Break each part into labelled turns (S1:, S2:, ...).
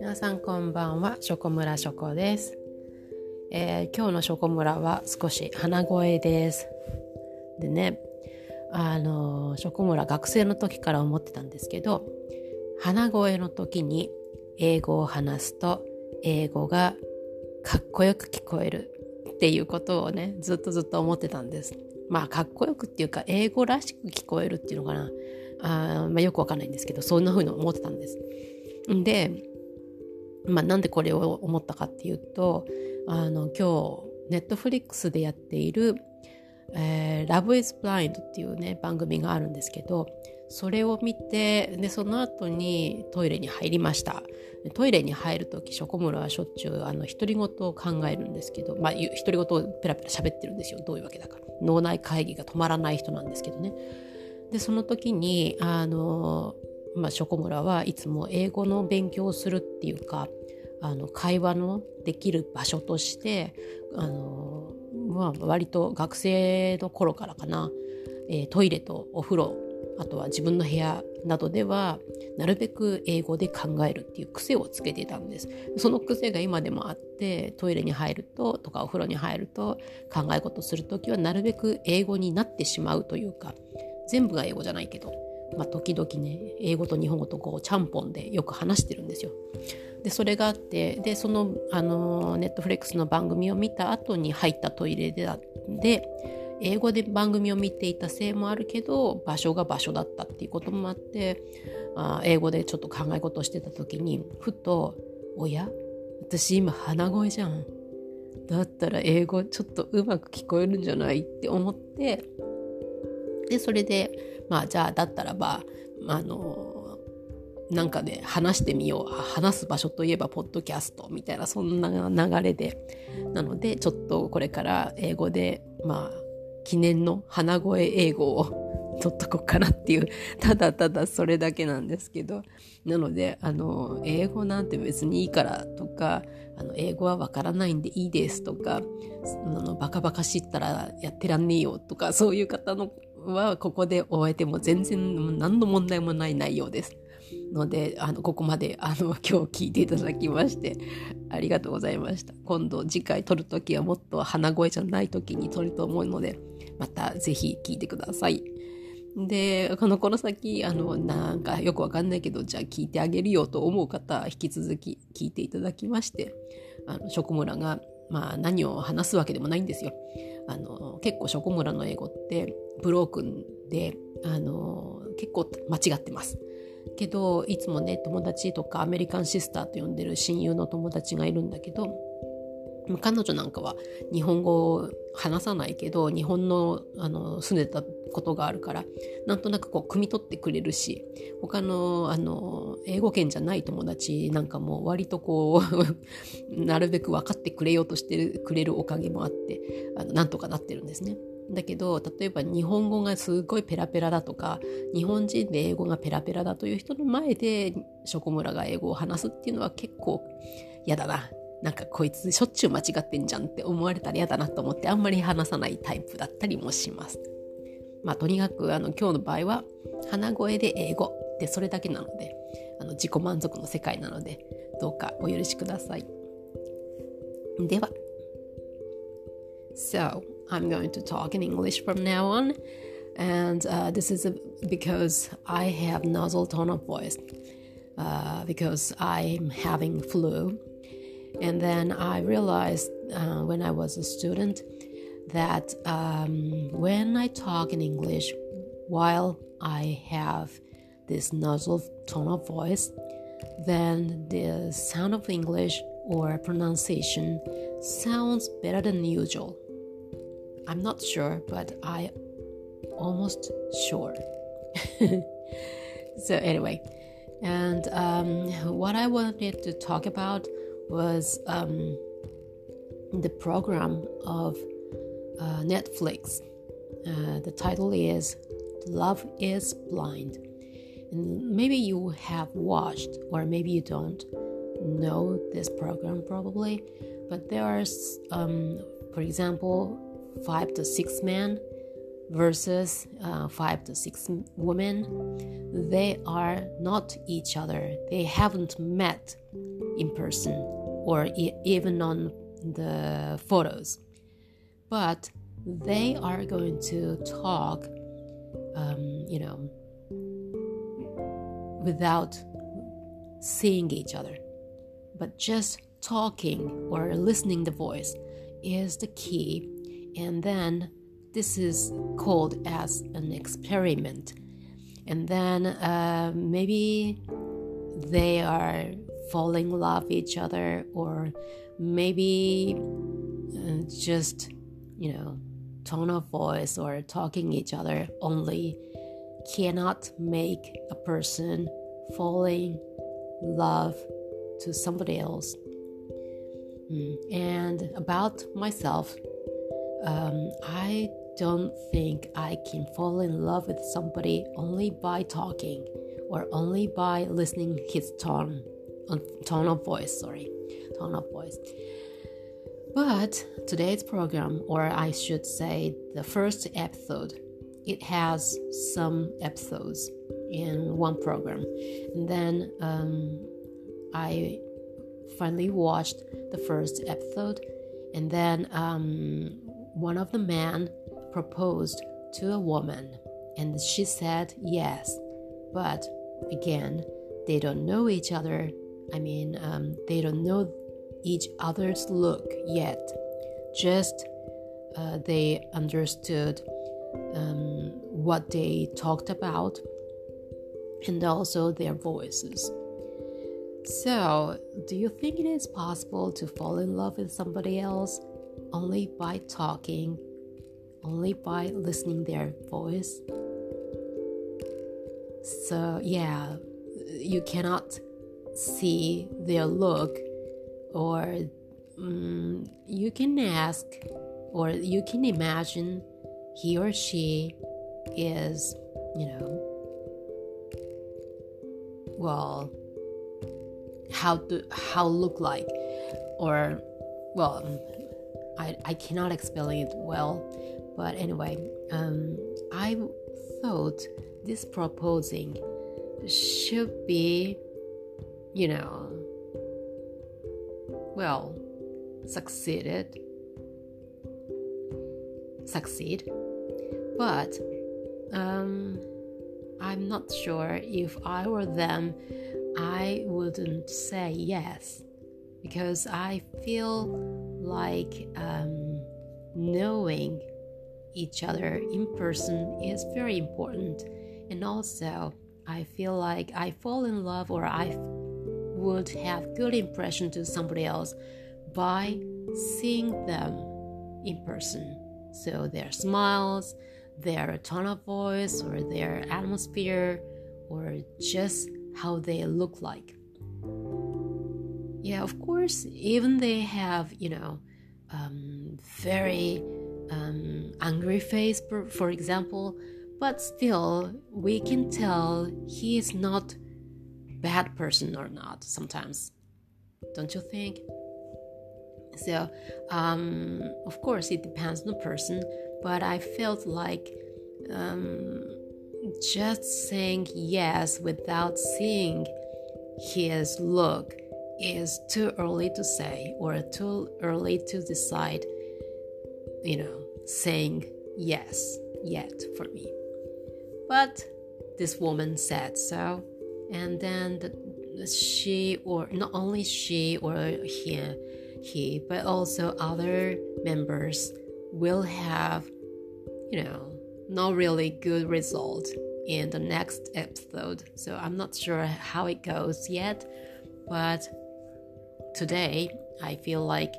S1: 皆さんこんばんは、ショコムラショコです、えー、今日のショコムラは少し鼻声です。でね、あの、ショコムラ学生の時から思ってたんですけど、鼻声の時に英語を話すと英語がかっこよく聞こえるっていうことをねずっとずっと思ってたんですまあかっこよくっていうか英語らしく聞こえるっていうのかな。あ、まあ、よくわかんないんですけどそんな風に思ってたんです。で、まあ、なんでこれを思ったかっていうとあの今日ネットフリックスでやっている「えー、Love is Blind」っていうね番組があるんですけどそれを見てでその後にトイレに入りました。トイレに入る時ショコムラはしょっちゅうあの独り言を考えるんですけどまあ独り言をペラペラ喋ってるんですよ。どういうわけだか。脳内会議が止まらない人なんですけどね。でその時にあの、まあ、ショコムラはいつも英語の勉強をするっていうかあの会話のできる場所としてあの、まあ、割と学生の頃からかな、えー、トイレとお風呂あとは自分の部屋などではなるべく英語で考えるっていう癖をつけてたんです。その癖が今でもあってトイレに入るととかお風呂に入ると考え事する時はなるべく英語になってしまうというか全部が英語じゃないけど、まあ、時々ね英語と日本語とこうちゃんぽんでよく話してるんですよ。でそれがあってでそのネットフレックスの番組を見た後に入ったトイレでで英語で番組を見ていたせいもあるけど場所が場所だったっていうこともあってあ英語でちょっと考え事をしてた時にふと「おや？私今鼻声じゃん」だったら英語ちょっとうまく聞こえるんじゃないって思ってでそれでまあじゃあだったらばあのなんかで話してみよう。話す場所といえばポッドキャストみたいなそんな流れで。なのでちょっとこれから英語でまあ記念の鼻声英語を取っとこうかなっていう ただただそれだけなんですけどなのであの英語なんて別にいいからとかあの英語はわからないんでいいですとかあのバカバカ知ったらやってらんねえよとかそういう方のはここで終えても全然何の問題もない内容です。のであのここまであの 今日聞いていただきましてありがとうございました今度次回撮る時はもっと鼻声じゃない時に撮ると思うのでまたぜひ聞いてください。で、このこの先、あの、なんかよくわかんないけど、じゃあ聞いてあげるよと思う方、引き続き聞いていただきまして、あの、職村が、まあ何を話すわけでもないんですよ。あの、結構職村の英語ってブロークンで、あの、結構間違ってます。けど、いつもね、友達とかアメリカンシスターと呼んでる親友の友達がいるんだけど、彼女なんかは日本語を話さないけど日本のあの住んでたことがあるからなんとなくこう汲み取ってくれるし他のあの英語圏じゃない友達なんかも割とこう なるべく分かってくれようとしてくれるおかげもあってあのなんとかなってるんですね。だけど例えば日本語がすごいペラペラだとか日本人で英語がペラペラだという人の前でショコムラが英語を話すっていうのは結構嫌だななんかこいつしょっちゅう間違ってんじゃんって思われたら嫌だなと思ってあんまり話さないタイプだったりもします。まあとにかくあの今日の場合は鼻声で英語ってそれだけなのであの自己満足の世界なのでどうかお許しください。では。So, I'm going to talk in English from now on. And uh, this is a, because I have nasal tone of voice. Uh, because I'm having flu And then I realized uh, when I was a student that um, when I talk in English while I have this nasal tone of voice, then the sound of English or pronunciation sounds better than usual. I'm not sure, but I almost sure. so anyway, and um, what I wanted to talk about was um, the program of uh, Netflix. Uh, the title is Love is Blind. And maybe you have watched, or maybe you don't know this program probably, but there are, um, for example, five to six men versus uh, five to six women, they are not each other. They haven't met in person or e- even on the photos. But they are going to talk, um, you know, without seeing each other. But just talking or listening the voice is the key. And then this is called as an experiment. And then uh, maybe they are falling in love with each other or maybe uh, just, you know, tone of voice or talking each other only cannot make a person falling love to somebody else. Mm. And about myself, um, I don't think I can fall in love with somebody only by talking or only by listening his tone, tone of voice. Sorry, tone of voice. But today's program, or I should say the first episode, it has some episodes in one program. And then um, I finally watched the first episode, and then um, one of the men proposed to a woman, and she said yes. But again, they don't know each other. I mean, um, they don't know each other's look yet. Just uh, they understood um, what they talked about and also their voices. So, do you think it is possible to fall in love with somebody else only by talking, only by listening their voice? So, yeah, you cannot see their look or um, you can ask or you can imagine he or she is, you know, well, how to how look like, or well, I I cannot explain it well, but anyway, um, I thought this proposing should be, you know, well, succeeded, succeed, but um, I'm not sure if I were them, I wouldn't say yes because I feel like um, knowing each other in person is very important, and also I feel like I fall in love or I would have good impression to somebody else by seeing them in person. So their smiles, their tone of voice, or their atmosphere, or just how they look like. Yeah, of course, even they have, you know, um, very um, angry face, for, example, but still, we can tell he is not bad person or not sometimes don't you think? So um, of course it depends on the person but i felt like um, just saying yes without seeing his look is too early to say or too early to decide you know saying yes yet for me. But this woman said so and then the, she or not only she or he, he but also other members will have you know not really good result in the next episode. So i'm not sure how it goes yet but today i feel like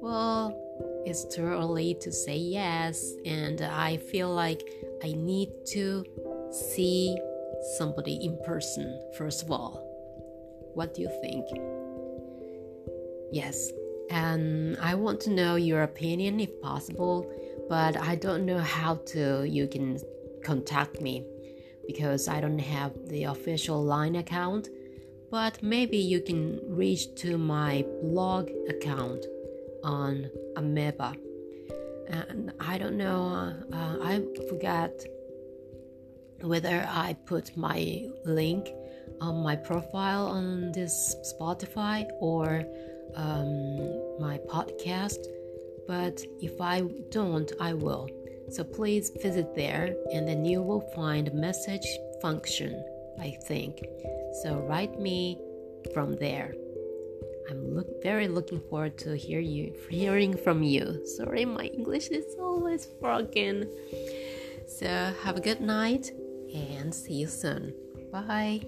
S1: well it's too early to say yes and i feel like i need to see somebody in person, first of all. What do you think? Yes, and I want to know your opinion if possible, but I don't know how to. You can contact me because I don't have the official line account, but maybe you can reach to my blog account on Ameba. and I don't know. Uh, I forgot whether I put my link on my profile on this Spotify or um, my podcast. But if I don't, I will. So please visit there and then you will find message function, I think. So write me from there. I'm look, very looking forward to hear you hearing from you. Sorry, my English is always broken. So have a good night and see you soon. Bye.